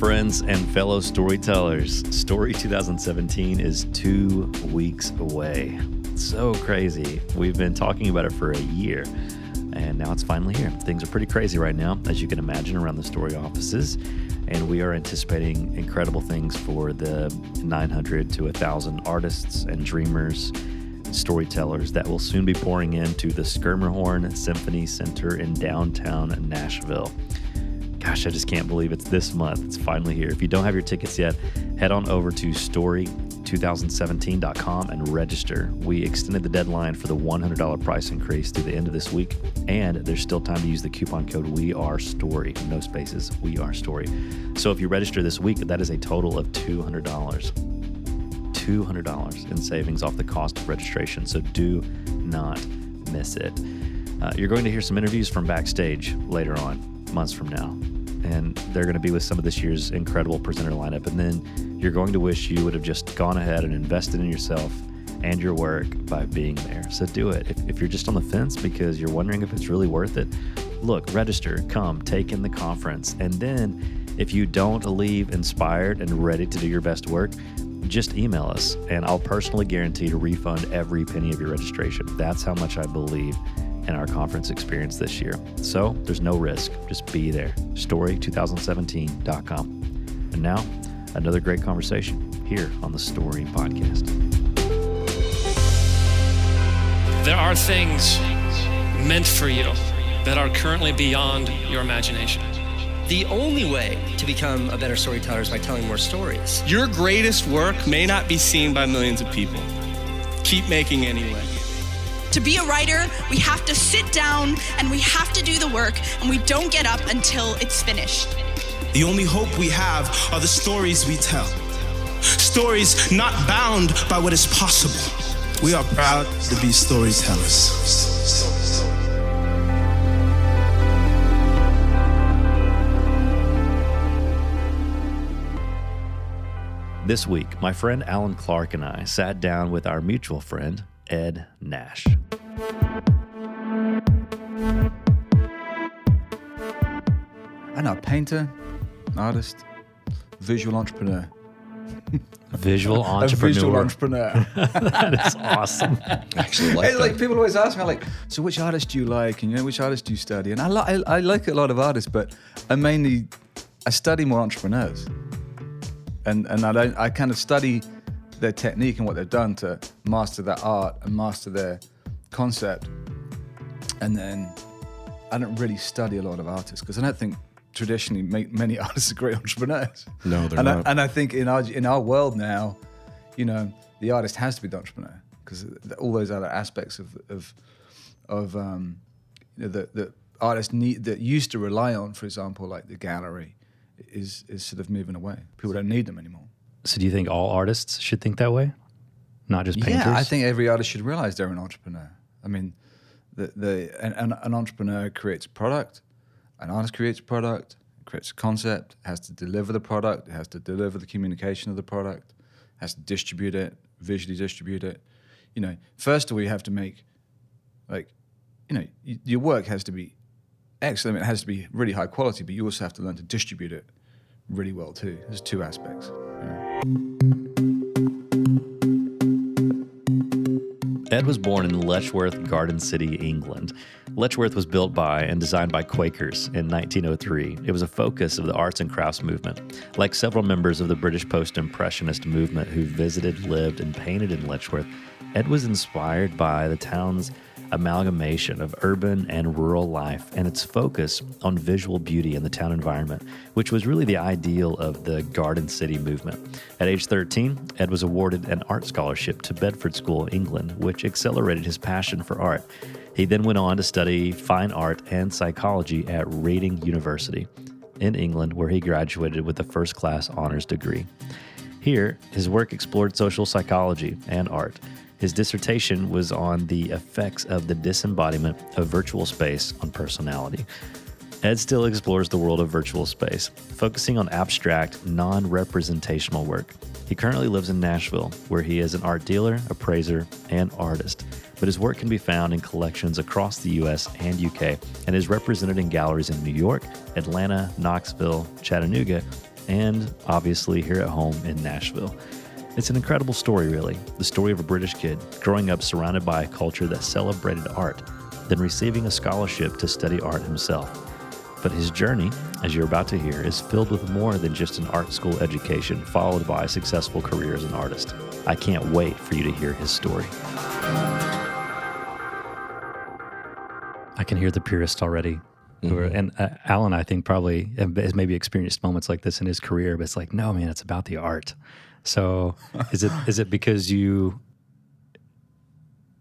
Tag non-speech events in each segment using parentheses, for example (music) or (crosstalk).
friends and fellow storytellers. Story 2017 is two weeks away. So crazy. We've been talking about it for a year, and now it's finally here. Things are pretty crazy right now, as you can imagine, around the story offices. And we are anticipating incredible things for the 900 to 1,000 artists and dreamers, storytellers that will soon be pouring into the Schermerhorn Symphony Center in downtown Nashville. Gosh, I just can't believe it's this month. It's finally here. If you don't have your tickets yet, head on over to story2017.com and register. We extended the deadline for the $100 price increase through the end of this week, and there's still time to use the coupon code We Are Story. No spaces, We Are Story. So if you register this week, that is a total of $200. $200 in savings off the cost of registration. So do not miss it. Uh, you're going to hear some interviews from backstage later on, months from now and they're going to be with some of this year's incredible presenter lineup. And then you're going to wish you would have just gone ahead and invested in yourself and your work by being there. So do it. If, if you're just on the fence because you're wondering if it's really worth it, look, register, come, take in the conference. And then if you don't leave inspired and ready to do your best work, just email us and I'll personally guarantee to refund every penny of your registration. That's how much I believe in our conference experience this year. So there's no risk. Just be there. Story2017.com. And now, another great conversation here on the Story Podcast. There are things meant for you that are currently beyond your imagination. The only way to become a better storyteller is by telling more stories. Your greatest work may not be seen by millions of people. Keep making anyway. To be a writer, we have to sit down and we have to do the work, and we don't get up until it's finished. The only hope we have are the stories we tell. Stories not bound by what is possible. We are proud to be storytellers. This week, my friend Alan Clark and I sat down with our mutual friend, Ed Nash. I'm a painter, artist, visual entrepreneur. Visual (laughs) A visual entrepreneur. entrepreneur. (laughs) that is awesome. (laughs) Actually, like that. like people always ask me, like, so which artist do you like? And you know, which artist do you study? And I, li- I, I like a lot of artists, but I mainly I study more entrepreneurs, and and I don't I kind of study their technique and what they've done to master their art and master their concept, and then I don't really study a lot of artists because I don't think traditionally many (laughs) artists are great entrepreneurs. No, they're and not. I, and I think in our in our world now, you know, the artist has to be the entrepreneur because all those other aspects of of of um, you know, that that artists need that used to rely on, for example, like the gallery, is is sort of moving away. People don't need them anymore. So, do you think all artists should think that way? Not just painters? Yeah, I think every artist should realize they're an entrepreneur. I mean, the the an, an, entrepreneur creates a product, an artist creates a product, creates a concept, has to deliver the product, has to deliver the communication of the product, has to distribute it, visually distribute it. You know, first of all, you have to make, like, you know, y- your work has to be excellent. It has to be really high quality, but you also have to learn to distribute it really well too. There's two aspects. Ed was born in Letchworth, Garden City, England. Letchworth was built by and designed by Quakers in 1903. It was a focus of the arts and crafts movement. Like several members of the British post impressionist movement who visited, lived, and painted in Letchworth, Ed was inspired by the town's amalgamation of urban and rural life and its focus on visual beauty in the town environment, which was really the ideal of the Garden City movement. At age 13, Ed was awarded an art scholarship to Bedford School, England, which accelerated his passion for art. He then went on to study fine art and psychology at Reading University in England, where he graduated with a first class honors degree. Here, his work explored social psychology and art. His dissertation was on the effects of the disembodiment of virtual space on personality. Ed still explores the world of virtual space, focusing on abstract, non representational work. He currently lives in Nashville, where he is an art dealer, appraiser, and artist. But his work can be found in collections across the US and UK and is represented in galleries in New York, Atlanta, Knoxville, Chattanooga, and obviously here at home in Nashville. It's an incredible story, really. The story of a British kid growing up surrounded by a culture that celebrated art, then receiving a scholarship to study art himself. But his journey, as you're about to hear, is filled with more than just an art school education followed by a successful career as an artist. I can't wait for you to hear his story. I can hear the purist already. who are- And uh, Alan, I think, probably has maybe experienced moments like this in his career, but it's like, no, man, it's about the art. So is it is it because you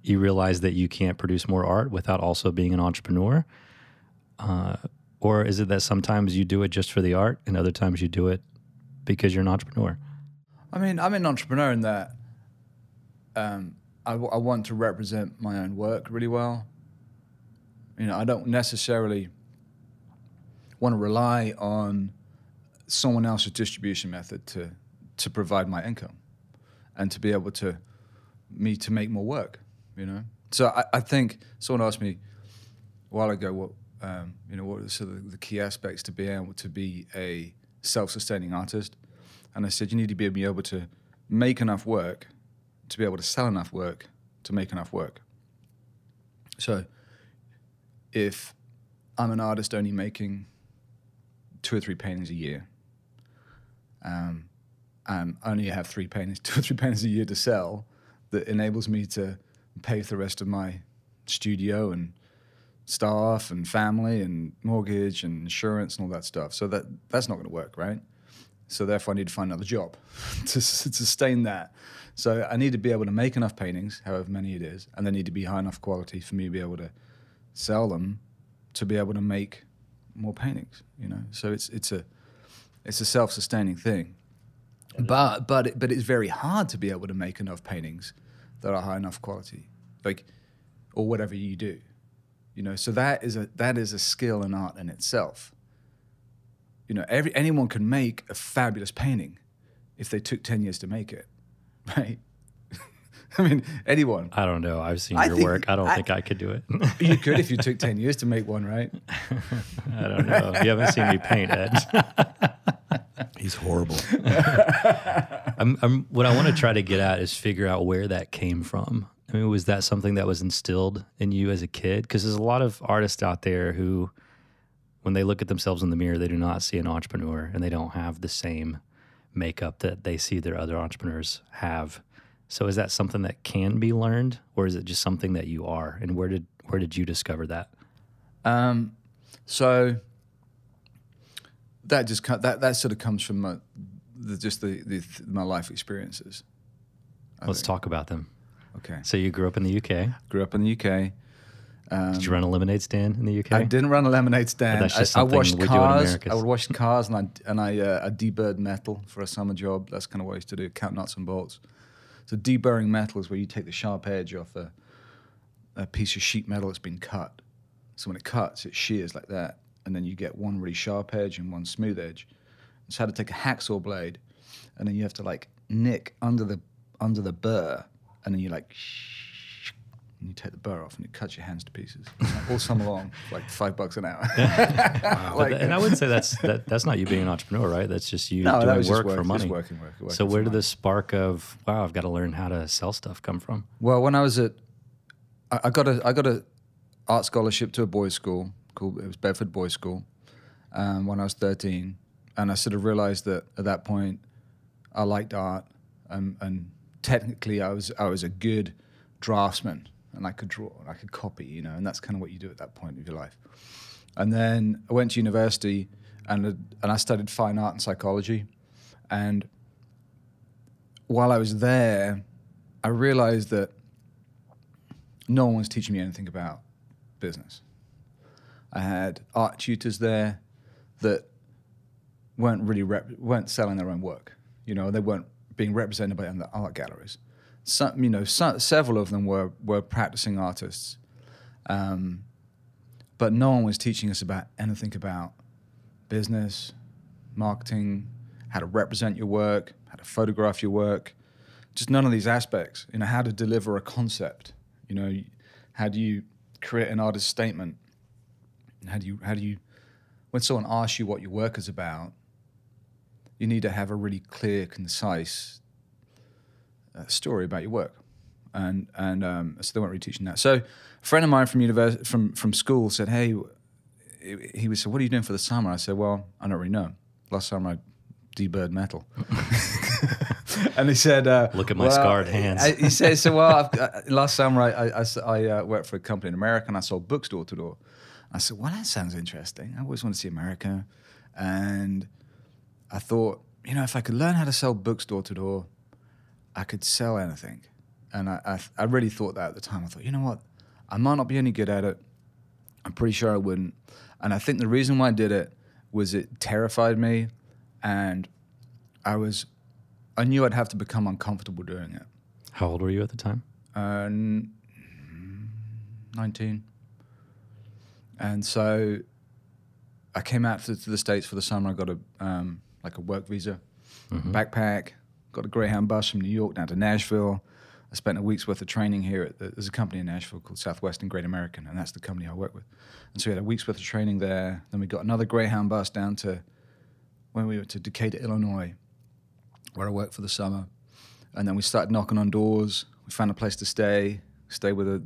you realize that you can't produce more art without also being an entrepreneur? Uh, or is it that sometimes you do it just for the art and other times you do it because you're an entrepreneur? I mean, I'm an entrepreneur in that um, I, w- I want to represent my own work really well. You know, I don't necessarily want to rely on someone else's distribution method to to provide my income and to be able to me to make more work. You know, so I, I think someone asked me a while ago what um, you know what are sort of the key aspects to being able to be a self-sustaining artist, and I said you need to be able to make enough work to be able to sell enough work to make enough work. So if I'm an artist only making two or three paintings a year, um, and I only have three paintings, (laughs) two or three paintings a year to sell, that enables me to pay for the rest of my studio and staff and family and mortgage and insurance and all that stuff. So that that's not going to work, right? So therefore, I need to find another job (laughs) to, sustain that. So I need to be able to make enough paintings, however many it is, and they need to be high enough quality for me to be able to sell them, to be able to make more paintings. You know, so it's it's a it's a self-sustaining thing. But but it, but it's very hard to be able to make enough paintings that are high enough quality, like or whatever you do. You know, so that is a that is a skill and art in itself. You know, every anyone can make a fabulous painting if they took ten years to make it, (laughs) right? (laughs) I mean, anyone. I don't know. I've seen I your think- work. I don't I- think I could do it. (laughs) You could if you took ten years to make one, right? I don't know. You haven't seen me paint, Ed. He's horrible. (laughs) I'm, I'm, what I want to try to get at is figure out where that came from. I mean, was that something that was instilled in you as a kid? Because there's a lot of artists out there who, when they look at themselves in the mirror, they do not see an entrepreneur and they don't have the same makeup that they see their other entrepreneurs have. So is that something that can be learned, or is it just something that you are? And where did where did you discover that? Um, so that just that that sort of comes from my, the, just the, the my life experiences. Let's talk about them. Okay, So you grew up in the UK. grew up in the UK. did you run a lemonade stand in the UK? I didn't run a lemonade stand. I, I washed we do in cars. I would wash cars and I and I uh, I deburred metal for a summer job. That's kind of what I used to do. Count nuts and bolts. So deburring metal is where you take the sharp edge off a, a piece of sheet metal that's been cut. So when it cuts, it shears like that, and then you get one really sharp edge and one smooth edge. It's how to take a hacksaw blade, and then you have to like nick under the under the burr, and then you like. And you take the burr off and it cuts your hands to pieces. (laughs) All summer long, like five bucks an hour. (laughs) But Like- and I wouldn't say that's that, that's not you being an entrepreneur, right? That's just you No, doing was just work work- for money. working, work- working so where did the spark of wow, I've got to learn how to sell stuff come from? Well, when I was at, I, I got a I got a art scholarship to a boys' school called it was Bedford Boys' School, um, when I was thirteen, and I sort of realized that at that point, I liked art, and, and technically I was I was a good draftsman, and I could draw, I could copy, you know, and that's kind of what you do at that point of your life. And then I went to university, and and I studied fine art and psychology, and while I was there, I realized that no one was teaching me anything about business. I had art tutors there that weren't really rep- weren't selling their own work. You know, they weren't being represented by the art galleries. Some, you know, some, several of them were were practicing artists, um, but no one was teaching us about anything about business, marketing, how to represent your work, how to photograph your work, just none of these aspects. You know, how to deliver a concept. You know, how do you create an artist statement? How do you how do you when someone asks you what your work is about, you need to have a really clear, concise uh, story about your work, and and um, so they weren't really teaching that. So a friend of mine from university from from school said, "Hey," he- he was said, "What are you doing for the summer?" I said, "Well, I don't really know. Last summer I deburred metal." (laughs) and he said, uh, Look at my well, scarred hands. I- he said, "So well, (laughs) I've, uh, last summer I I uh, worked for a company in America and I sold books door to door." I said, "Well, that sounds interesting. I always want to see America," and I thought, you know, if I could learn how to sell books door to door, I could sell anything. And I, I, I really thought that at the time. I thought, you know what? I might not be any good at it. I'm pretty sure I wouldn't. And I think the reason why I did it was it terrified me. And I was, I knew I'd have to become uncomfortable doing it. How old were you at the time? Uh, and 19. And so I came out to, to the States for the summer. I got a, um, like a work visa, backpack, got a Greyhound bus from New York down to Nashville. I spent a week's worth of training here. At the, there's a company in Nashville called Southwestern Great American, and that's the company I work with. And so we had a week's worth of training there. Then we got another Greyhound bus down to when we went to Decatur, Illinois, where I worked for the summer. And then we started knocking on doors. We found a place to stay, stay with a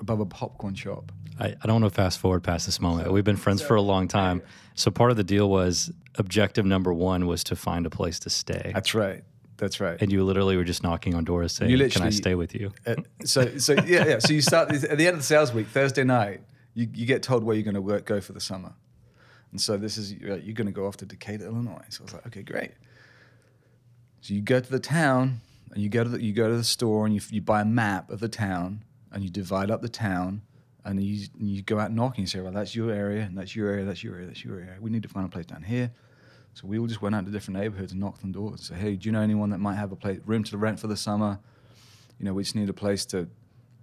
above a popcorn shop. I, I don't want to fast forward past this moment. We've been friends for a long time. So part of the deal was objective number one was to find a place to stay. That's right. That's right. And you literally were just knocking on doors saying, Can I stay with you? Uh, so so yeah yeah. So you start at the end of the sales week, Thursday night. You, you get told where you're going to work, go for the summer, and so this is you're, you're going to go off to Decatur, Illinois. So I was like, okay, great. So you go to the town, and you go to the, you go to the store, and you you buy a map of the town, and you divide up the town, and you you go out knocking. You say, well, that's your area, and that's your area, that's your area, that's your area. We need to find a place down here. So we all just went out to different neighborhoods and knocked on doors. Say, hey, do you know anyone that might have a place, room to rent for the summer? You know, we just need a place to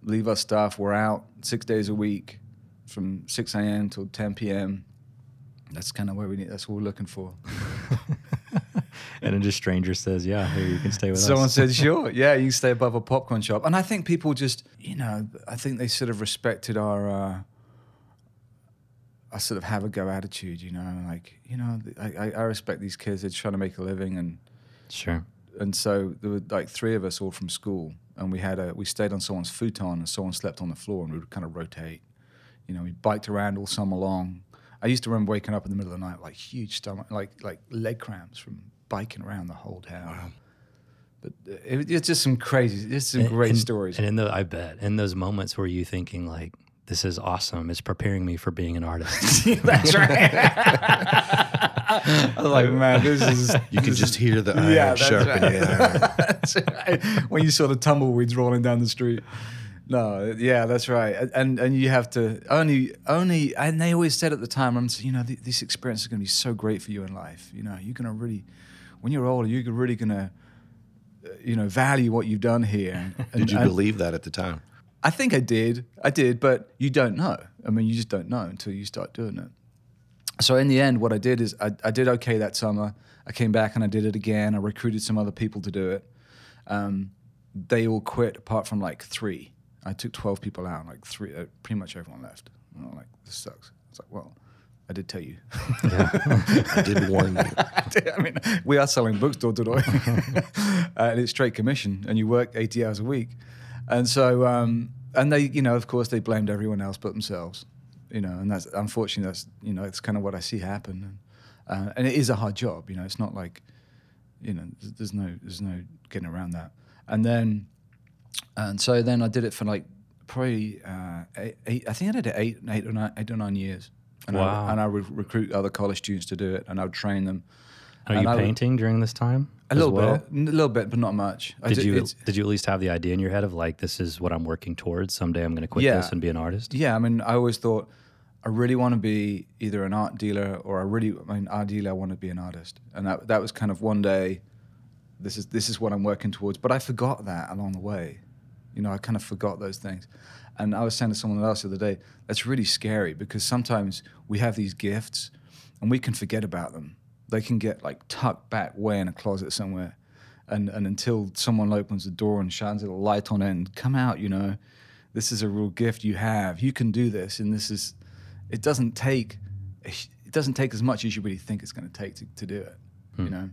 leave our stuff. We're out six days a week from 6 a.m. till 10 p.m. That's kind of where we need, that's what we're looking for. (laughs) And then just stranger says, Yeah, here you can stay with Someone us. Someone said, (laughs) sure, yeah, you can stay above a popcorn shop. And I think people just, you know, I think they sort of respected our, uh, our sort of have a go attitude, you know, like, you know, I, I I respect these kids. They're trying to make a living and, Sure. and so there were like three of us all from school, and we had a we stayed on someone's futon, and someone slept on the floor, and we would kind of rotate. You know, we biked around all summer long. I used to remember waking up in the middle of the night like huge stomach, like like leg cramps from biking around the whole town. But uh, it, it's just some crazy, it's some And- great and- stories. And in the, I bet, in those moments where you thinking, like, this is awesome. It's preparing me for being an artist. (laughs) That's right. (laughs) I was like, man, this is. (laughs) You can just hear the iron Yeah, sharpening right. right. When you saw the tumbleweeds rolling down the street. No, yeah, that's right. And and you have to only only and they always said at the time, I'm you know, th- this experience is going to be so great for you in life. You know, you're going to really, when you're older, you're really going to, you know, value what you've done here. (laughs) And, Did you and- believe that at the time? I think I did. I did, but you don't know. I mean, you just don't know until you start doing it. So in the end, what I did is I, I did okay that summer. I came back and I did it again. I recruited some other people to do it. Um, they all quit apart from like three. I took 12 people out, like three, uh, pretty much everyone left. And I'm like, this sucks. It's like, well, I did tell you. I did warn you. (laughs) I mean, we are selling books door to door, and it's straight commission, and you work eighty hours a week, and so um, and they, you know, of course, they blamed everyone else but themselves, you know, and that's unfortunately that's you know it's kind of what I see happen, and, uh, and it is a hard job, you know, it's not like, you know, there's, there's no there's no getting around that, and then, and so then I did it for like probably uh, eight, eight, I think I did it eight eight or nine eight or nine years. And Wow. I, and I would recruit other college students to do it, and I would train them. Are And you I would- painting during this time? A little well? bit, a little bit, but not much. Did you did you at least have the idea in your head of like this is what I'm working towards? Someday I'm going to quit Yeah. this and be an artist. Yeah, I mean, I always thought I really want to be either an art dealer or I really, I mean, ideally, I want to be an artist, and that that was kind of one day. This is this is what I'm working towards, but I forgot that along the way. You know, I kind of forgot those things, and I was saying to someone else the other day, that's really scary because sometimes we have these gifts, and we can forget about them. They can get like tucked back way in a closet somewhere, and and until someone opens the door and shines a light on it and come out, you know, this is a real gift you have. You can do this, and this is. It doesn't take. It doesn't take as much as you really think it's going to take to, to do it. You hmm. know,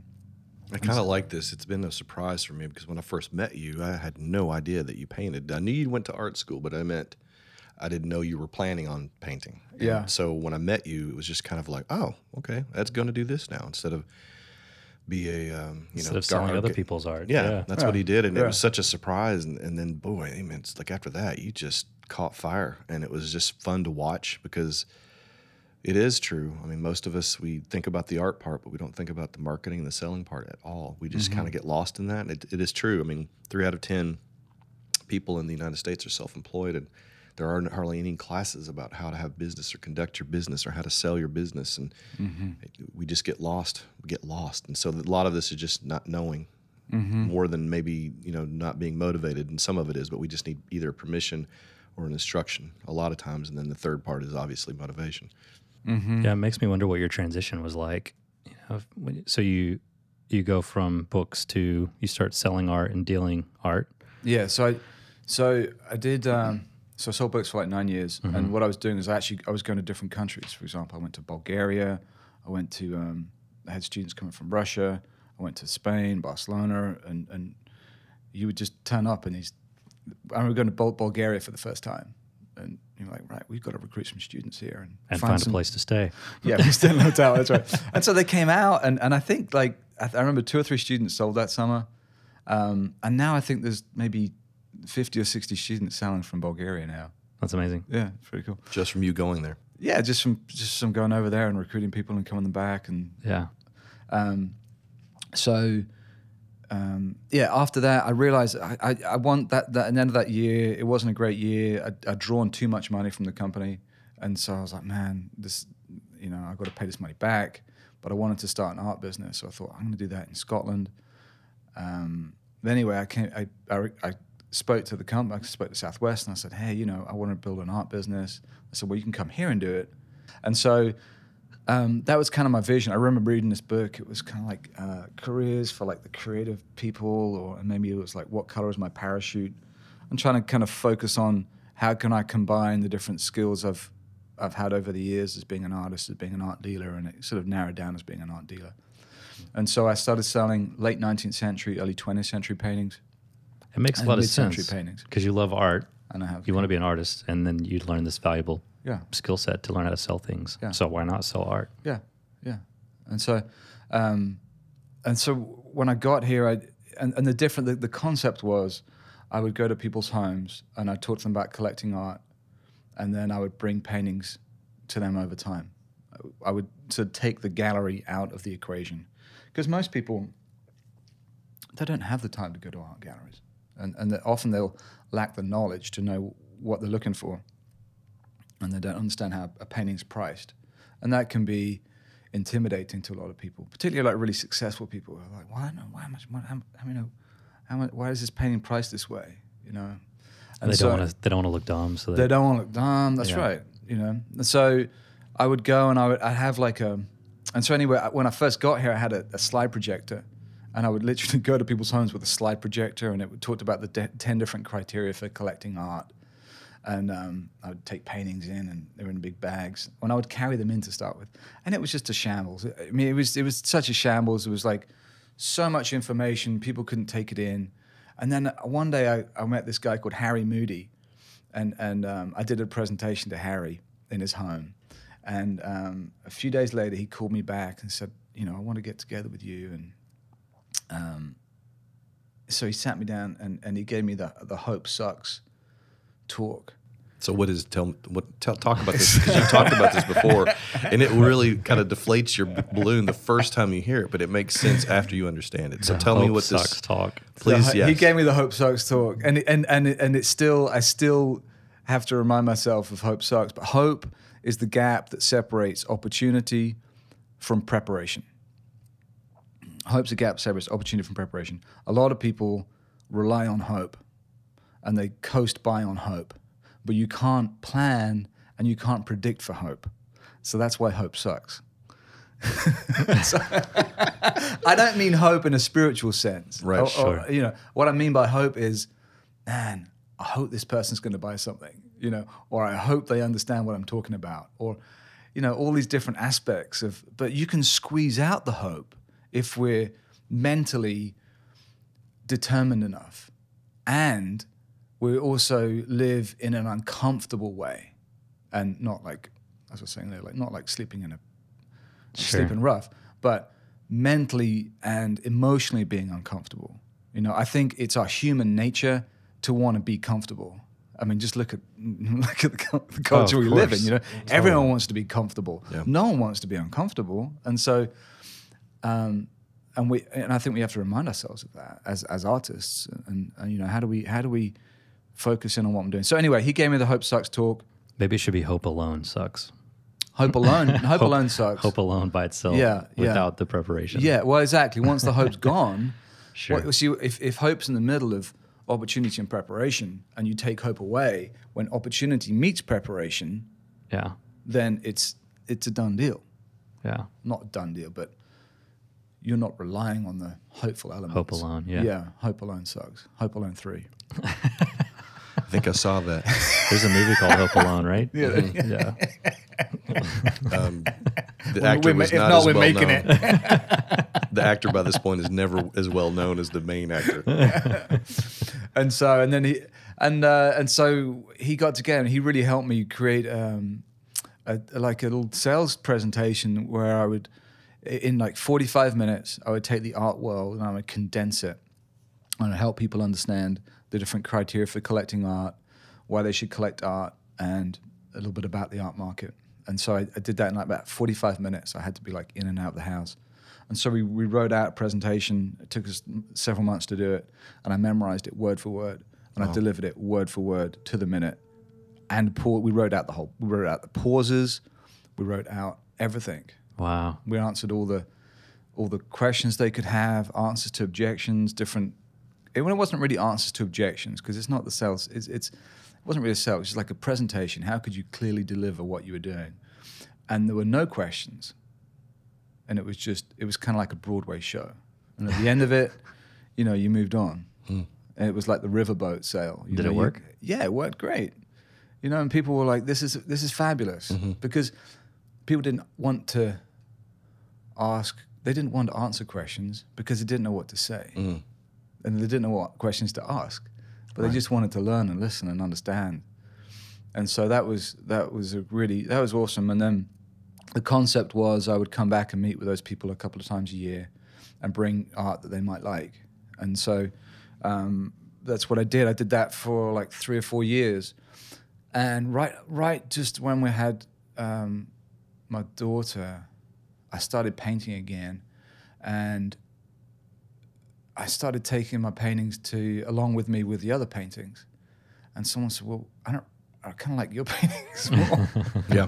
I kind of like this. It's been a surprise for me because when I first met you, I had no idea that you painted. I knew you went to art school, but I meant I didn't know you were planning on painting. And Yeah. So when I met you, it was just kind of like, oh, okay, that's going to do this now instead of be a um, you Instead know of selling other people's art. Yeah, that's what he did, and it was such a surprise. And, and then, boy, I mean, it's like after that, you just caught fire, and it was just fun to watch because it is true. I mean, most of us we think about the art part, but we don't think about the marketing and the selling part at all. We just kind of mm-hmm. get lost in that. And it, it is true. I mean, three out of ten people in the United States are self-employed, and there aren't hardly any classes about how to have business or conduct your business or how to sell your business, and mm-hmm. we just get lost. We get lost, and so a lot of this is just not knowing mm-hmm. more than maybe you know not being motivated, and some of it is, but we just need either permission or an instruction a lot of times, and then the third part is obviously motivation. Yeah, it makes me wonder what your transition was like. You know, when- so you you go from books to you start selling art and dealing art. Yeah, so I, so I did. Um, so I sold books for like nine years, and what I was doing is I actually I was going to different countries. For example, I went to Bulgaria. I went to. Um, I had students coming from Russia. I went to Spain, Barcelona, and and you would just turn up and these. I remember going to Bulgaria for the first time, and you're like, right, we've got to recruit some students here and, and find, some, a place to stay. (laughs) yeah, we stayed in a hotel. That's right. And so they came out, and, and I think like I, th- I remember two or three students sold that summer, um, and now I think there's maybe fifty or sixty students selling from Bulgaria now. That's amazing. Yeah, it's pretty cool. Just from you going there. Yeah, just from just from going over there and recruiting people and coming them back, and Yeah. um, so um, yeah, after that, I realized I, I, I want that, that. At the end of that year, it wasn't a great year. I'd, I'd drawn too much money from the company, and so I was like, man, this, you know, I've got to pay this money back. But I wanted to start an art business, so I thought I'm going to do that in Scotland. Um, anyway, I came. I, I, I spoke to the company. I spoke to Southwest, and I said, hey, you know, I want to build an art business. I said, well, you can come here and do it. And so um, that was kind of my vision. I remember reading this book. It was kind of like uh, careers for like the creative people, or maybe it was like what color is my parachute. I'm trying to kind of focus on how can I combine the different skills I've I've had over the years as being an artist, as being an art dealer, and it sort of narrowed down as being an art dealer. And so I started selling late 19th century, early 20th century paintings, It makes a lot of sense paintings. because you love art. and I have You want to be an artist, and then you learn this valuable yeah. skill set to learn how to sell things. Yeah. So why not sell art? Yeah, yeah. And so, um, and so when I got here, I and, and the different the, the concept was, I would go to people's homes and I'd talk to them about collecting art, and then I would bring paintings to them over time. I would sort of take the gallery out of the equation, because most people they don't have the time to go to art galleries, and and often they'll lack the knowledge to know what they're looking for and they don't understand how a painting's priced. And that can be intimidating to a lot of people, particularly like really successful people. who are like, why no, why much, why, how, how, you know, how much, why is this painting priced this way? You know, And they so- don't want to. They don't want to look dumb. So they don't want to look dumb. That's Yeah. right. You know, and so I would go and I would I'd have like a, and so anyway, when I first got here, I had a, a slide projector, and I would literally (laughs) go to people's homes with a slide projector, and it would talked about the de- ten different criteria for collecting art, and um, I would take paintings in, and they were in big bags. When I would carry them in to start with, and it was just a shambles. I mean, it was it was such a shambles. It was like so much information, people couldn't take it in. And then one day, I, I met this guy called Harry Moody, and and um, I did a presentation to Harry in his home, and um, a few days later, he called me back and said, you know, I want to get together with you, and um, so he sat me down and, and he gave me the the Hope Sucks talk. So what is tell what tell, talk about this because you've talked about this before, and it really kind of deflates your balloon the first time you hear it, but it makes sense after you understand it. So tell me Hope what sucks this talk. please. The- yes. He gave me the Hope Sucks talk, and it- and and it- and it's still I still have to remind myself of Hope Sucks, but hope is the gap that separates opportunity from preparation. Hope's a gap separates opportunity from preparation. A lot of people rely on hope, and they coast by on hope, but you can't plan and you can't predict for hope. So that's why hope sucks. (laughs) So- I don't mean hope in a spiritual sense. Right, Or- or, sure. You know, what I mean by hope is, man, I hope this person's going to buy something, you know, or I hope they understand what I'm talking about, or, you know, all these different aspects of, but you can squeeze out the hope if we're mentally determined enough and we also live in an uncomfortable way and not like as I was saying there, like not like sleeping in a Sure. sleeping rough, but mentally and emotionally being uncomfortable. You know, I think it's our human nature to want to be comfortable. I mean, just look at (laughs) look at the, the culture we live in. You know, everyone wants to be comfortable. Yeah. No one wants to be uncomfortable, and so, um, and we and I think we have to remind ourselves of that as as artists. And, and you know, how do we how do we focus in on what I'm doing? So anyway, he gave me the Hope Sucks talk. Maybe it should be Hope Alone Sucks. Hope alone, (laughs) hope, alone sucks. Hope Alone by itself. Yeah, yeah. Without the preparation. Yeah, well, exactly. Once the hope's (laughs) gone, Sure. what- see, if, if hope's in the middle of opportunity and preparation, and you take hope away when opportunity meets preparation, Yeah. then it's it's a done deal. Yeah. Not a done deal, but you're not relying on the hopeful elements. Hope alone, yeah. Yeah, hope alone sucks. Hope alone three. (laughs) I think I saw that. (laughs) There's a movie called Hope Alone, right? Yeah. yeah. Um, the actor we're ma- was if not, not, as we're well making known. (laughs) the actor by this point is never as well known as the main actor. (laughs) and so and then he and uh, and so he got together and he really helped me create um, a, like a little sales presentation where I would in like 45 minutes I would take the art world and I would condense it and help people understand the different criteria for collecting art, why they should collect art, and a little bit about the art market. And so I, I did that in like about 45 minutes. I had to be like in and out of the house. And so we, we wrote out a presentation. It took us several months to do it. And I memorized it word for word. And I delivered it word for word to the minute. And pa- we wrote out the whole, we wrote out the pauses. We wrote out everything. Wow. We answered all the all the questions they could have, answers to objections, different. It, it wasn't really answers to objections because it's not the sales. It's, it's it wasn't really a sale. It's just like a presentation. How could you clearly deliver what you were doing? And there were no questions, and it was just it was kind of like a Broadway show. And at the end of it, (laughs) you know, you moved on, hmm. and it was like the riverboat sale. You Did know, it you- work? yeah, it worked great. You know, and people were like, "This is this is fabulous," mm-hmm. because people didn't want to ask. They didn't want to answer questions because they didn't know what to say, mm. And they didn't know what questions to ask. But they just wanted to learn and listen and understand. And so that was that was a really that was awesome. And then the concept was I would come back and meet with those people a couple of times a year and bring art that they might like. And so um, that's what I did. I did that for like three or four years. And right, right, just when we had um, my daughter, I started painting again, and I started taking my paintings to along with me with the other paintings. And someone said, "Well, I don't." I kind of like your (laughs) paintings more. (laughs) Yeah.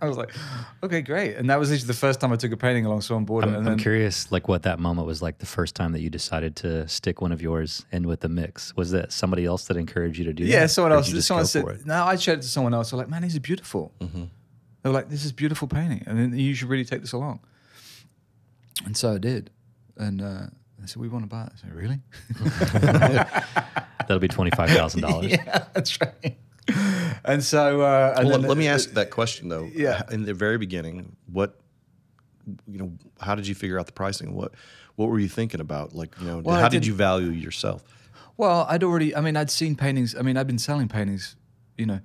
I was like, okay, great. And that was literally the first time I took a painting along, so on board. I'm, and I'm curious, like what that moment was like the first time that you decided to stick one of yours in with the mix. Was that somebody else that encouraged you to do that? Yeah, someone else. just Someone said, no, I showed it to someone else. They're like, man, these are beautiful. Mm-hmm. They were like, this is beautiful painting. And then you should really take this along. And so I did. And uh, they said, we want to buy it. I said, really? (laughs) That'll be twenty five thousand dollars. (laughs) yeah, that's right. And so, uh, and Well, then let me ask that question though. Yeah. In the very beginning, what you know, how did you figure out the pricing? What what were you thinking about? Like, you know, Well, how did did- you value yourself? Well, I'd already, I mean, I'd seen paintings. I mean, I'd been selling paintings, you know,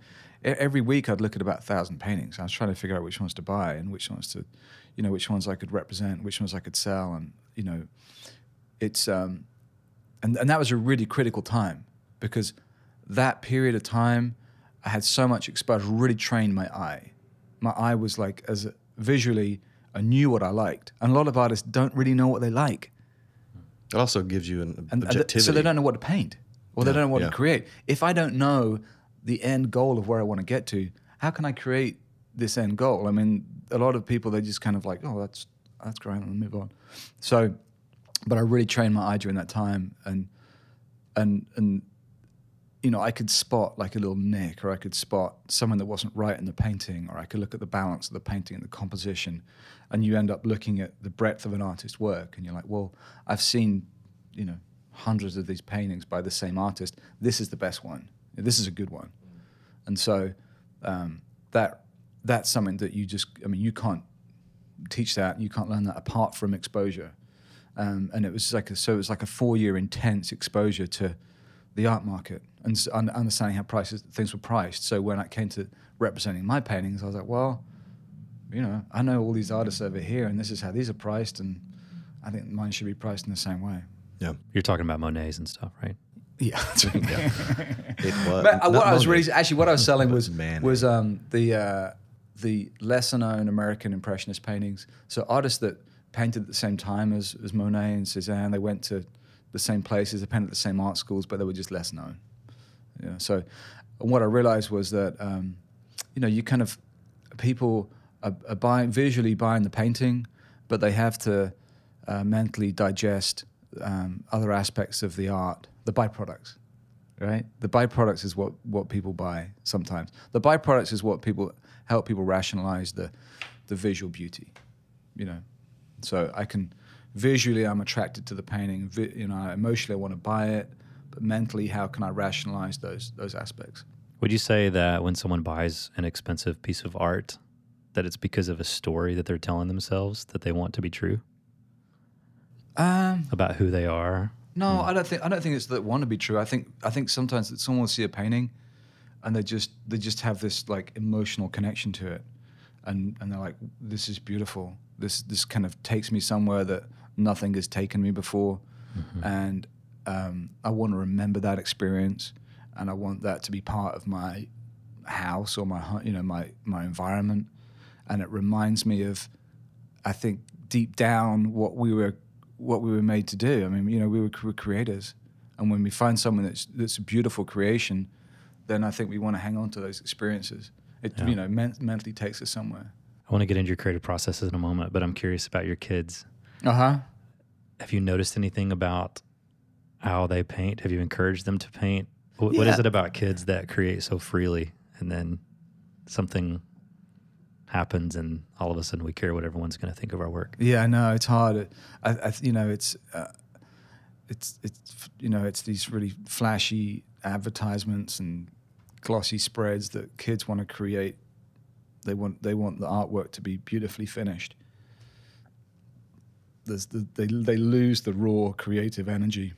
e- every week I'd look at about a thousand paintings. I was trying to figure out which ones to buy and which ones to, you know, which ones I could represent, which ones I could sell. And, you know, it's, um, and, and that was a really critical time because that period of time, I had so much exposure, really trained my eye. My eye was like, as a, visually, I knew what I liked. And a lot of artists don't really know what they like It also gives you an and, objectivity. so they don't know what to paint or they don't know what yeah. to create. If I don't know the end goal of where I want to get to, how can I create this end goal? I mean, a lot of people they just kind of like, oh, that's that's great, and move on. So, but I really trained my eye during that time, and and and you know, I could spot like a little nick, or I could spot someone that wasn't right in the painting, or I could look at the balance of the painting and the composition, and you end up looking at the breadth of an artist's work, and you're like, well, I've seen, you know, hundreds of these paintings by the same artist. This is the best one. This is a good one, and so um, that that's something that you just, I mean, you can't teach that, you can't learn that apart from exposure, um, and it was like a, so it was like a four year intense exposure to the art market and s- understanding how prices things were priced. So when I came to representing my paintings, I was like, well, you know, I know all these artists over here, and this is how these are priced, and I think mine should be priced in the same way. Yeah. You're talking about Monets and stuff, right? Yeah. (laughs) It was, But uh, not what I was really actually what I was selling was Man. was um, the uh, the lesser known American impressionist paintings. So artists that painted at the same time as, as Monet and Cézanne, they went to the same places, they painted at the same art schools, but they were just less known. You know, so what I realized was that um, you know you kind of people are, are buying visually buying the painting, but they have to uh, mentally digest um, other aspects of the art, the byproducts right? The byproducts is what, what people buy sometimes. The byproducts is what people help people rationalize the the visual beauty, you know. So I can visually I'm attracted to the painting. Vi- you know, emotionally I want to buy it, but mentally how can I rationalize those those aspects? Would you say that when someone buys an expensive piece of art, that it's because of a story that they're telling themselves that they want to be true Um, about who they are? No, I don't think I don't think it's that want to be true. I think I think sometimes that someone will see a painting, and they just they just have this like emotional connection to it, and and they're like, this is beautiful. This this kind of takes me somewhere that nothing has taken me before, and um, I want to remember that experience, and I want that to be part of my house or my you know my my environment, and it reminds me of I think deep down what we were what we were made to do. I mean, you know, we were, we're creators, and when we find someone that's that's a beautiful creation, then I think we want to hang on to those experiences. It Yeah. you know men- mentally takes us somewhere. I want to get into your creative processes in a moment, but I'm curious about your kids. Uh huh. Have you noticed anything about how they paint? Have you encouraged them to paint? Wh- What is it about kids that create so freely and then something happens and all of a sudden we care what everyone's going to think of our work? Yeah, I know it's hard. I, I you know, it's uh, it's it's you know, it's these really flashy advertisements and glossy spreads that kids want to create. They want they want the artwork to be beautifully finished. The, they they lose the raw creative energy.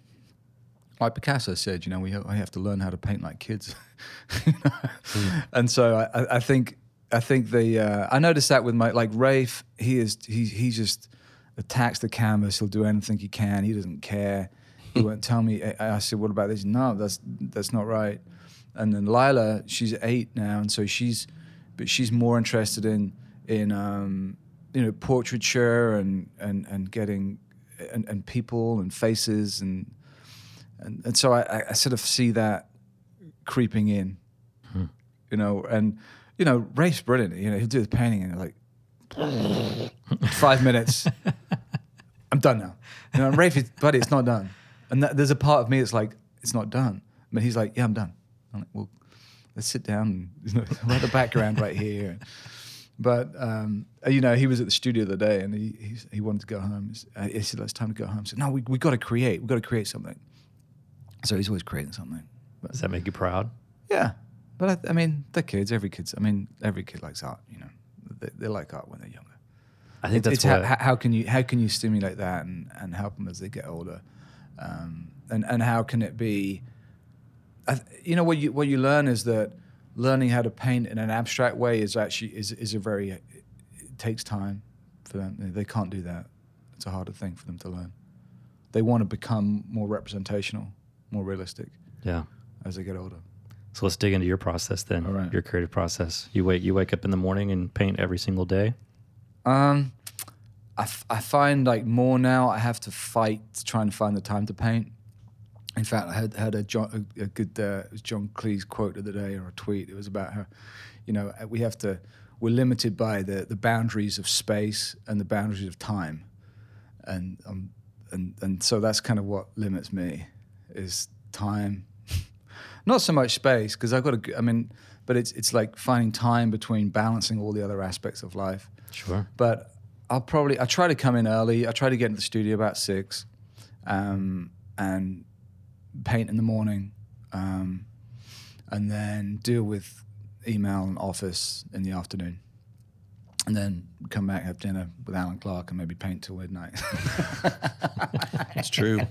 Like Picasso said, you know, we have, we have to learn how to paint like kids. (laughs) You know? And so I, I- I think I think the uh, I noticed that with my like Rafe, he is he he just attacks the canvas. He'll do anything he can. He doesn't care. He won't tell me. I, I said, "What about this?" No, that's that's not right. And then Lila, she's eight now, and so she's but she's more interested in in um, you know portraiture and and and getting and, and people and faces and and, and so I, I- sort of see that creeping in, you know, and you know, Rafe's brilliant. You know, he'll do the painting and like five minutes, (laughs) I'm done now. You know, and Rafe, is, buddy, it's not done. And that, there's a part of me that's like, it's not done. But he's like, yeah, I'm done. I'm like, well, let's sit down and (laughs) you know, the background right here. But um, you know, he was at the studio the other day, and he he, he wanted to go home. Uh, He said, "It's time to go home." I said, "No, we we got to create. We got to create something." So he's always creating something. But, Does that make you proud? yeah, but I, I mean, the kids, every kid's. I mean, every kid likes art. You know, they, they like art when they're younger. I think It's, that's it's how, how, how can you how can you stimulate that and, and help them as they get older, um, and and how can it be? I, you know what you what you learn is that learning how to paint in an abstract way is actually is is a very it takes time for them. They can't do that. It's a harder thing for them to learn. They want to become more representational, more realistic yeah. as they get older. So let's dig into your process then. Right. Your creative process. You wait. You wake up in the morning and paint every single day. Um, I, f- I find like more now. I have to fight trying to try and find the time to paint. In fact, I had had a, John, a, a good uh, John Cleese quote of the day or a tweet. It was about how, you know, we have to. We're limited by the the boundaries of space and the boundaries of time, and um, and and so that's kind of what limits me, is time. (laughs) Not so much space because I've got to. I mean, but it's it's like finding time between balancing all the other aspects of life Sure. but I'll probably I try to come in early. I try to get into the studio about six, um, and paint in the morning, um, and then deal with email and office in the afternoon. and then come back, have dinner with Alan Clark, and maybe paint till midnight. (laughs) It's true. (laughs)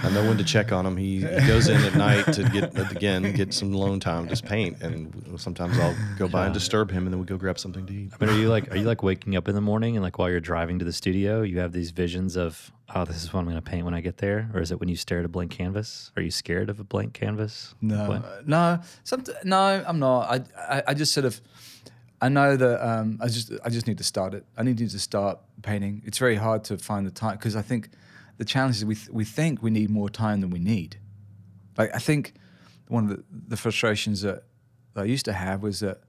I know when to check on him. He, he goes in at night to get again get some alone time, just paint, and sometimes I'll go by and disturb him, and then we go grab something to eat. I mean, are you like are you like waking up in the morning and like while you're driving to the studio, you have these visions of oh, this is what I'm going to paint when I get there, or is it when you stare at a blank canvas? Are you scared of a blank canvas? No, What? no, somet- no, I'm not. I, I, I just sort of, I know that um, I just, I just need to start it. I need to start painting. It's very hard to find the time because I think the challenge is we, th- we think we need more time than we need. Like I think one of the, the frustrations that I used to have was that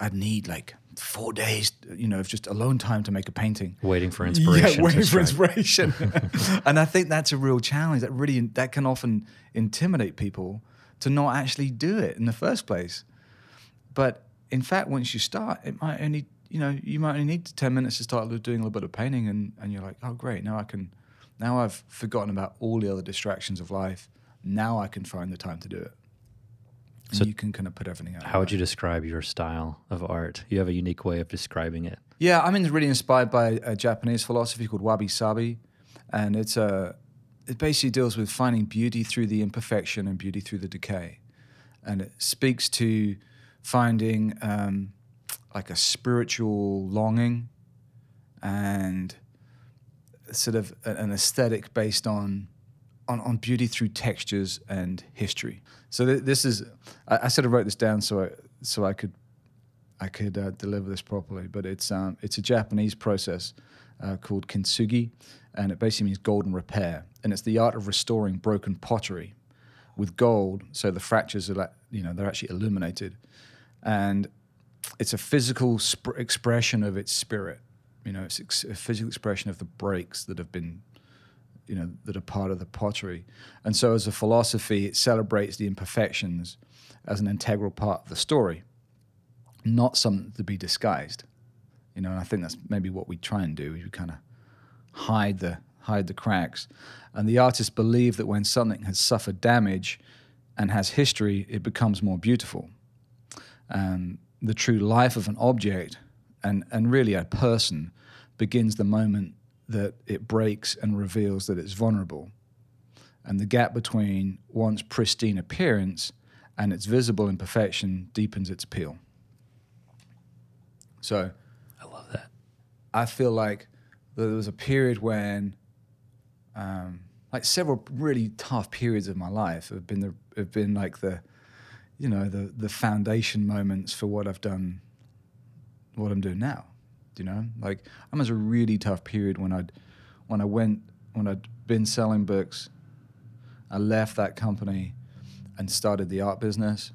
I'd need like four days, you know, of just alone time to make a painting. Waiting for inspiration. Yeah, waiting for inspiration. (laughs) (laughs) and I think that's a real challenge. That really that can often intimidate people to not actually do it in the first place. But in fact, once you start, it might only you know you might only need ten minutes to start doing a little bit of painting, and and you're like, oh great, now I can, now I've forgotten about all the other distractions of life. Now I can find the time to do it. And So you can kind of put everything out. How would you describe your style of art? You have a unique way of describing it. Yeah, I'm really inspired by a Japanese philosophy called wabi sabi, and it's a it basically deals with finding beauty through the imperfection and beauty through the decay, and it speaks to finding um, like a spiritual longing and sort of an aesthetic based on on, on beauty through textures and history. So th- this is I, I sort of wrote this down so I so I could I could uh, deliver this properly, but it's um, it's a Japanese process uh, called kintsugi, and it basically means golden repair, and it's the art of restoring broken pottery with gold, so the fractures are like, you know they're actually illuminated, and it's a physical sp- expression of its spirit. You know, it's ex- a physical expression of the breaks that have been you know that are part of the pottery. And so as a philosophy it celebrates the imperfections as an integral part of the story not something to be disguised. You know and i think that's maybe what we try and do Is we kind of hide the hide the cracks. And the artists believe that when something has suffered damage and has history it becomes more beautiful. Um, the true life of an object and, and really a person begins the moment that it breaks and reveals that it's vulnerable. And the gap between one's pristine appearance and its visible imperfection deepens its appeal. So I love that. I feel like there was a period when, um, like several really tough periods of my life have been the have been like the, you know, the the foundation moments for what I've done, what I'm doing now. You know, like I was a really tough period when I'd when I went when I'd been selling books. I left that company and started the art business,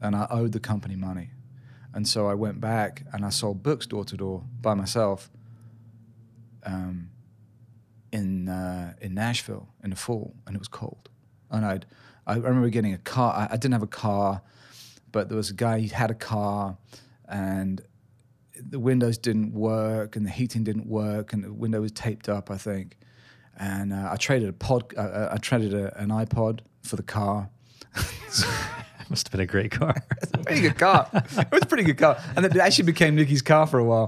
and I owed the company money. And so I went back and I sold books door to door by myself um, in uh, in Nashville in the fall, and it was cold. And I'd I remember getting a car. I, I didn't have a car, but there was a guy. He had a car, and the windows didn't work, and the heating didn't work, and the window was taped up. I think, and uh, I traded a pod. Uh, I traded a, an iPod for the car. (laughs) Must have been a great car. (laughs) pretty good car. It was a pretty good car, and it actually became Nikki's car for a while.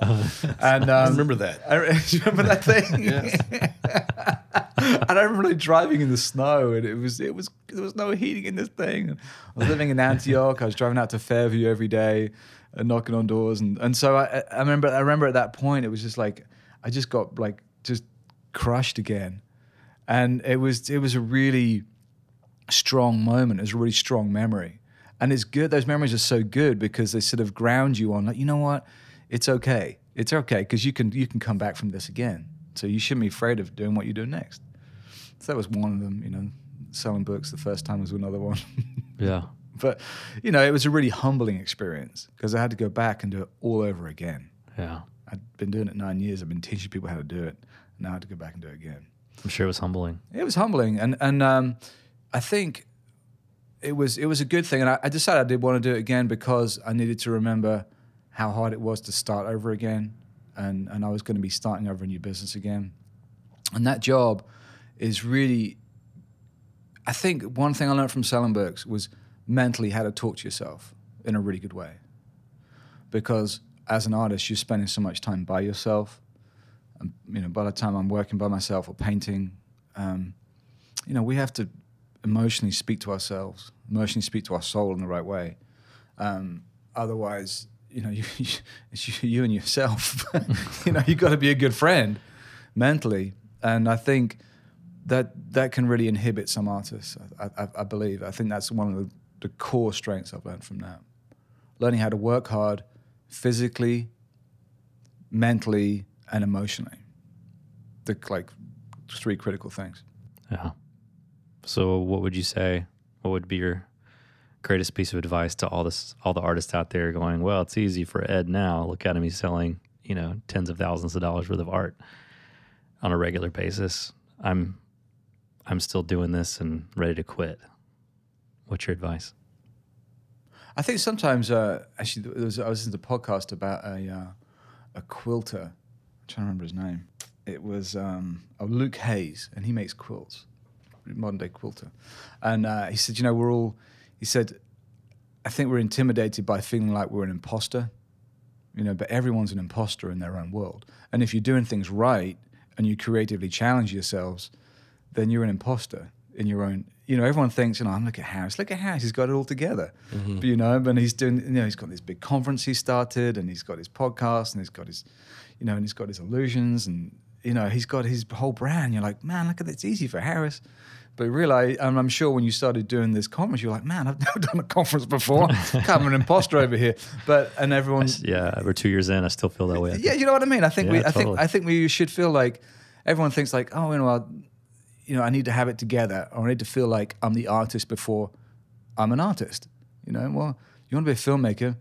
And um, I remember that. I, (laughs) do you remember that thing? and I remember like, driving in the snow, and it was it was there was no heating in this thing. I was living in Antioch. I was driving out to Fairview every day, and knocking on doors, and and so I, I remember I remember at that point it was just like I just got like just crushed again, and it was it was a really strong moment. It was a really strong memory. And it's good. Those memories are so good because they sort of ground you on like, you know what? It's okay. It's okay because you can you can come back from this again. So you shouldn't be afraid of doing what you do next. So that was one of them. You know, selling books the first time was another one. (laughs) yeah. But you know, it was a really humbling experience because I had to go back and do it all over again. Yeah. I'd been doing it nine years. I've been teaching people how to do it. Now I had to go back and do it again. I'm sure it was humbling. It was humbling, and and um, I think it was it was a good thing. And I, I decided I did want to do it again because I needed to remember how hard it was to start over again, and and I was going to be starting over a new business again. And that job is really, I think one thing I learned from selling books was mentally how to talk to yourself in a really good way, because as an artist, you're spending so much time by yourself. And, you know, by the time I'm working by myself or painting, um, you know, we have to emotionally speak to ourselves, emotionally speak to our soul in the right way. Um, otherwise, you know, you, (laughs) you, it's you, you and yourself. (laughs) you know, you've got to be a good friend mentally, and I think that that can really inhibit some artists. I, I, I believe. I think that's one of the, the core strengths I've learned from that. Learning how to work hard, physically, mentally, and emotionally. The like three critical things. Yeah. So, what would you say? What would be your greatest piece of advice to all this, all the artists out there going? Well, it's easy for Ed now. Look at him; he's selling, you know, tens of thousands of dollars worth of art on a regular basis. I'm, I'm still doing this and ready to quit. What's your advice? I think sometimes, uh, actually, was, I was listening to a podcast about a uh, a quilter. I'm trying to remember his name. It was um, oh, Luke Haynes, and he makes quilts, modern day quilter. And uh, he said, you know, we're all. He said, I think we're intimidated by feeling like we're an imposter. You know, but everyone's an imposter in their own world. And if you're doing things right and you creatively challenge yourselves, then you're an imposter in your own. You know, everyone thinks, you know, I'm look at Harris. Look at Harris. He's got it all together. Mm-hmm. But, you know, and he's doing. You know, he's got this big conference he started, and he's got his podcast, and he's got his, you know, and he's got his illusions, and you know, he's got his whole brand. You're like, man, look at that. It's easy for Harris. But realize, and I'm sure when you started doing this conference, you're like, man, I've (laughs) never done a conference before. (laughs) I'm an imposter over here. But and everyone's Yeah, we're two years in. I still feel that way. Yeah, you know what I mean. I think we, Yeah, I think. I think we should feel like everyone thinks like, oh, you know, I'll, you know, I need to have it together, I need to feel like I'm the artist before I'm an artist. You know, well, you want to be a filmmaker,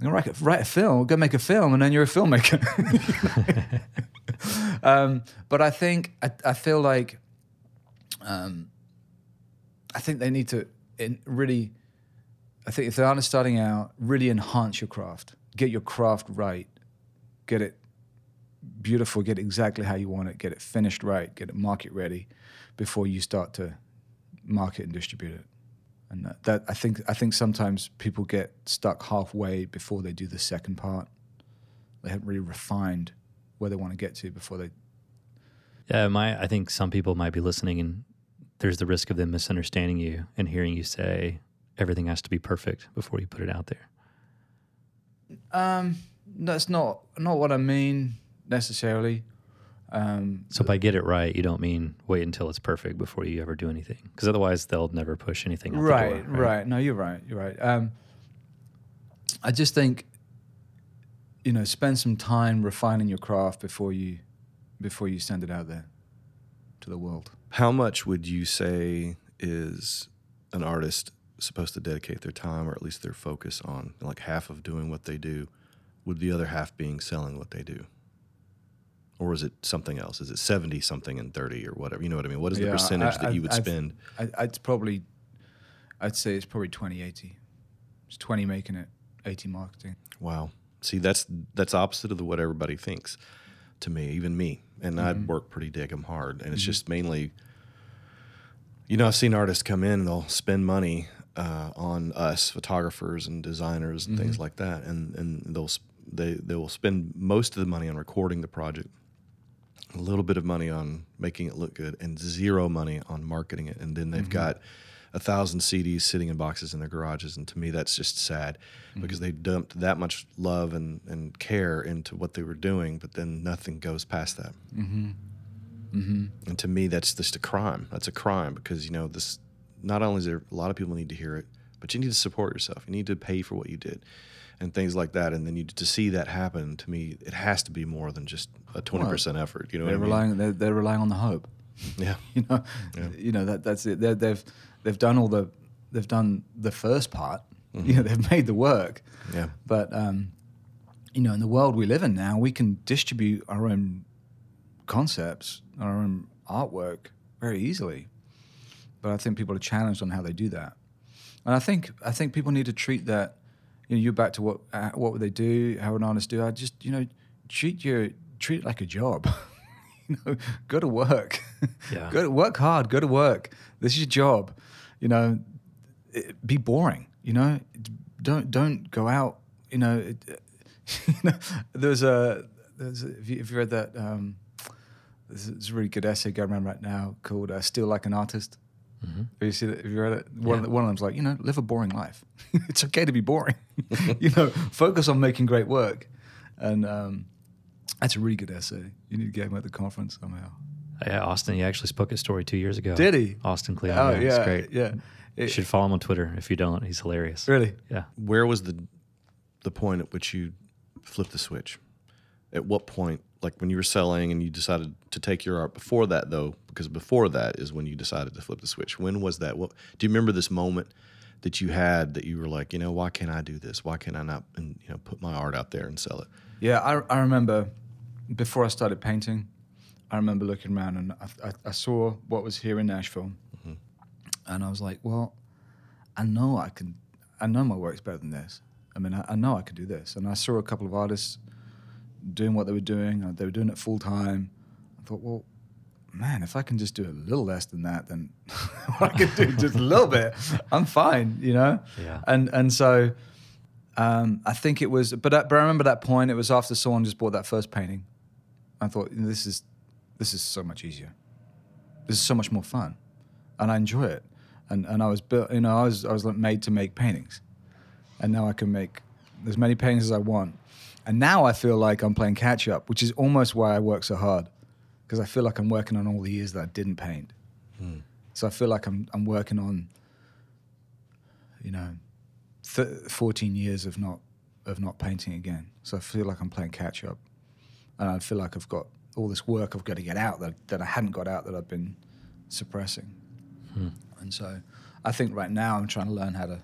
you write a, write a film, go make a film, and then you're a filmmaker. (laughs) um, but I think I, I feel like um, I think they need to really. I think if the artist starting out, really enhance your craft, get your craft right, get it beautiful, get exactly how you want it, get it finished right, get it market ready, before you start to market and distribute it. And that, that I think I think sometimes people get stuck halfway before they do the second part. They haven't really refined where they want to get to before they. Yeah, my I think some people might be listening and there's the risk of them misunderstanding you and hearing you say everything has to be perfect before you put it out there. Um, that's not not what I mean necessarily. Um, So by get it right, you don't mean wait until it's perfect before you ever do anything, because otherwise they'll never push anything out right, the door. right, No, you're right. You're right. Um, I just think, you know, spend some time refining your craft before you, before you send it out there, to the world. How much would you say is an artist supposed to dedicate their time or at least their focus on? Like half of doing what they do, with the other half being selling what they do? Or is it something else? Is it 70 something and 30 or whatever? You know what I mean? What is the Yeah, percentage I- that you would I've- spend? I, I'd probably, I'd say it's probably 2080. It's 20 making it, 80 marketing. Wow. See, that's that's opposite of the, what everybody thinks. To me, even me, and I'd mm-hmm. work pretty daggum hard, and it's mm-hmm. just mainly. You know, I've seen artists come in and they'll spend money uh, on us, photographers and designers and things mm-hmm. like that, and and they'll they they will spend most of the money on recording the project, a little bit of money on making it look good, and zero money on marketing it, and then they've got a thousand CDs sitting in boxes in their garages, and to me that's just sad because they dumped that much love and, and care into what they were doing, but then nothing goes past that. Mm-hmm. Mm-hmm. And to me, that's just a crime. That's a crime because you know this. Not only is there a lot of people need to hear it, but you need to support yourself. You need to pay for what you did, and things like that. And then you to see that happen to me, it has to be more than just a twenty percent effort. You know, They're what I mean? relying, they're, they're relying on the hope. (laughs) Yeah. (laughs) you know, you know that that's it. They're, they've they've done all the they've done the first part. (laughs) You know, they've made the work. Yeah. But um, you know, in the world we live in now, we can distribute our own concepts, our own artwork very easily. But I think people are challenged on how they do that, and I think I think people need to treat that. You know, you're back to what uh, what would they do? How would an artist do? I just you know treat your treat it like a job. (laughs) you know, go to work. Yeah. go to work hard. Go to work. This is your job. You know, it- be boring. You know, don't don't go out. You know, it- (laughs) you know, there's a there's a, if you, if you read that um, there's, there's a really good essay going around right now called uh, "Steal Like an Artist." Have you seen that? Have you read it? One, of the- one of them's like, you know, live a boring life. (laughs) it's okay to be boring. (laughs) you know, focus on making great work, and um, that's a really good essay. You need to get him at the conference somehow. Yeah, Austin, he actually spoke his story two years ago. Did he? Austin Kleon. Oh yeah, yeah, it's great. yeah. You should follow him on Twitter if you don't. He's hilarious. really? Yeah. Where was the the point at which you flipped the switch? At what point, like when you were selling and you decided to take your art before that though, because before that is when you decided to flip the switch. When was that? What do you remember this moment that you had that you were like, you know, why can't I do this? Why can't I not and you know put my art out there and sell it? Yeah, I, I remember before I started painting, I remember looking around and I, I, I saw what was here in Nashville, and I was like, well, I know I can, I know my work's better than this. I mean, I, I know I could do this. And I saw a couple of artists doing what they were doing. uh, They were doing it full time. I thought, well, man, if I can just do a little less than that, then (laughs) I can do just a little bit. I'm fine, you know. Yeah. And and so um, I think it was, but I, but I remember that point. It was after someone just bought that first painting. I thought this is this is so much easier. This is so much more fun, and I enjoy it. And and I was built, you know, I was I was like made to make paintings, and now I can make as many paintings as I want. And now I feel like I'm playing catch up, which is almost why I work so hard, because I feel like I'm working on all the years that I didn't paint. Hmm. So I feel like I'm I'm working on, you know, th- 14 years of not of not painting again. So I feel like I'm playing catch up, and I feel like I've got all this work I've got to get out that that I hadn't got out that I've been suppressing. Hmm. And so I think right now I'm trying to learn how to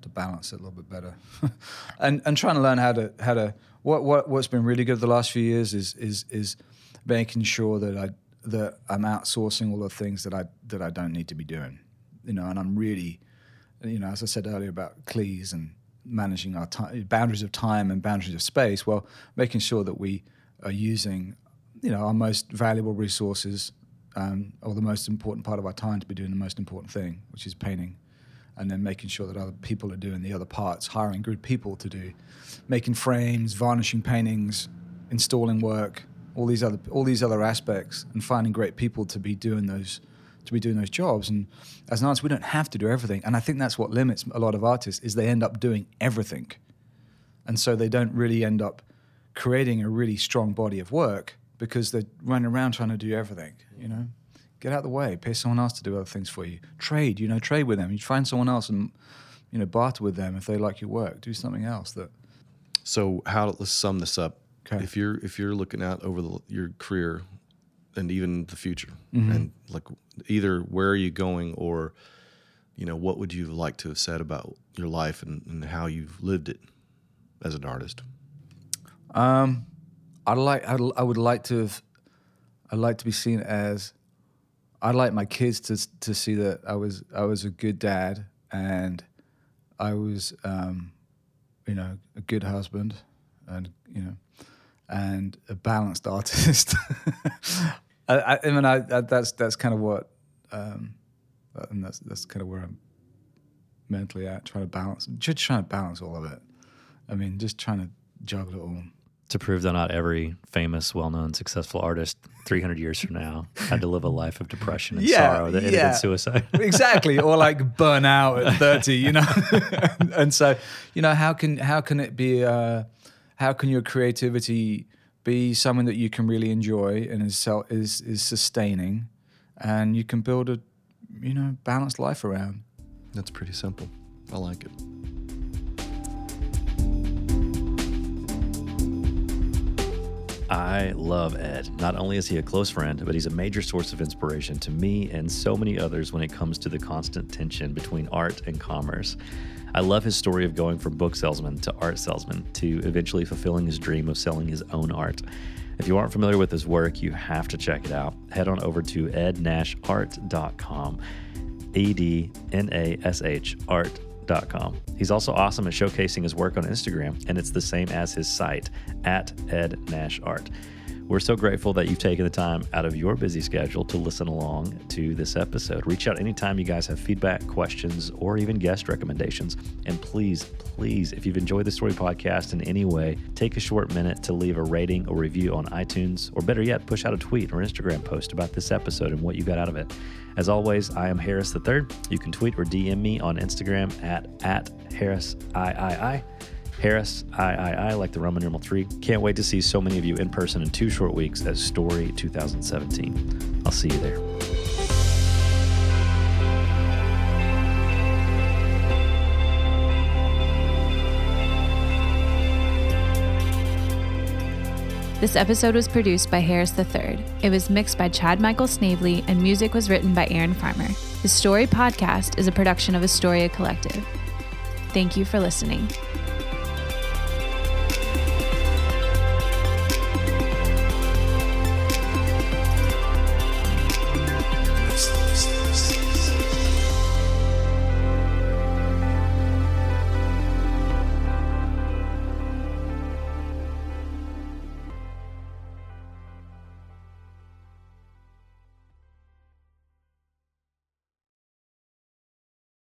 to balance it a little bit better, (laughs) and and trying to learn how to how to what what what's been really good the last few years is is is making sure that I that I'm outsourcing all the things that I that I don't need to be doing, you know, and I'm really, you know, as I said earlier about Cleese and managing our time, boundaries of time and boundaries of space. Well, making sure that we are using, you know, our most valuable resources um, or the most important part of our time to be doing the most important thing, which is painting, and then making sure that other people are doing the other parts, hiring good people to do, making frames, varnishing paintings, installing work, all these other all these other aspects, and finding great people to be doing those to be doing those jobs. And as an artist, we don't have to do everything, and I think that's what limits a lot of artists is they end up doing everything, and so they don't really end up creating a really strong body of work because they're running around trying to do everything. You know, get out of the way, pay someone else to do other things for you. Trade, you know, trade with them. You find someone else and you know barter with them if they like your work. Do something else that. So how let's sum this up. Okay. If you're if you're looking out over the, your career and even the future, Mm-hmm. and like either where are you going or you know what would you like to have said about your life and, and how you've lived it as an artist? Um, I'd like. I'd, I would like to have. I'd like to be seen as. I'd like my kids to to see that I was I was a good dad and I was, um, you know, a good husband and you know, and a balanced (laughs) artist. I, I, I mean, I, I, that's that's kind of what, um, and that's that's kind of where I'm mentally at, trying to balance, just trying to balance all of it. I mean, just trying to juggle it all. To prove that not every famous, well known, successful artist 300 years from now had to live a life of depression and Yeah, sorrow that ended yeah. in suicide. (laughs) exactly or like burn out at 30 you know (laughs) and so you know how can how can it be uh how can your creativity be something that you can really enjoy and is sel- is is sustaining and you can build a you know balanced life around That's pretty simple. I like it. I love Ed. Not only is he a close friend, but he's a major source of inspiration to me and so many others when it comes to the constant tension between art and commerce. I love his story of going from book salesman to art salesman to eventually fulfilling his dream of selling his own art. If you aren't familiar with his work, you have to check it out. Head on over to ednashart.com. E D N A S H art.com. He's also awesome at showcasing his work on Instagram, and it's the same as his site at Ed Nash Art. We're so grateful that you've taken the time out of your busy schedule to listen along to this episode. Reach out anytime you guys have feedback, questions, or even guest recommendations. And please, please, if you've enjoyed the Story Podcast in any way, take a short minute to leave a rating or review on iTunes, or better yet, push out a tweet or Instagram post about this episode and what you got out of it. As always, I am Harris III. You can tweet or DM me on Instagram at, at Harris I, Harris III, like the Roman numeral 3. Can't wait to see so many of you in person in two short weeks at Story 2017. I'll see you there. This episode was produced by Harris III. It was mixed by Chad Michael Snavely, and music was written by Aaron Farmer. The Story Podcast is a production of Astoria Collective. Thank you for listening.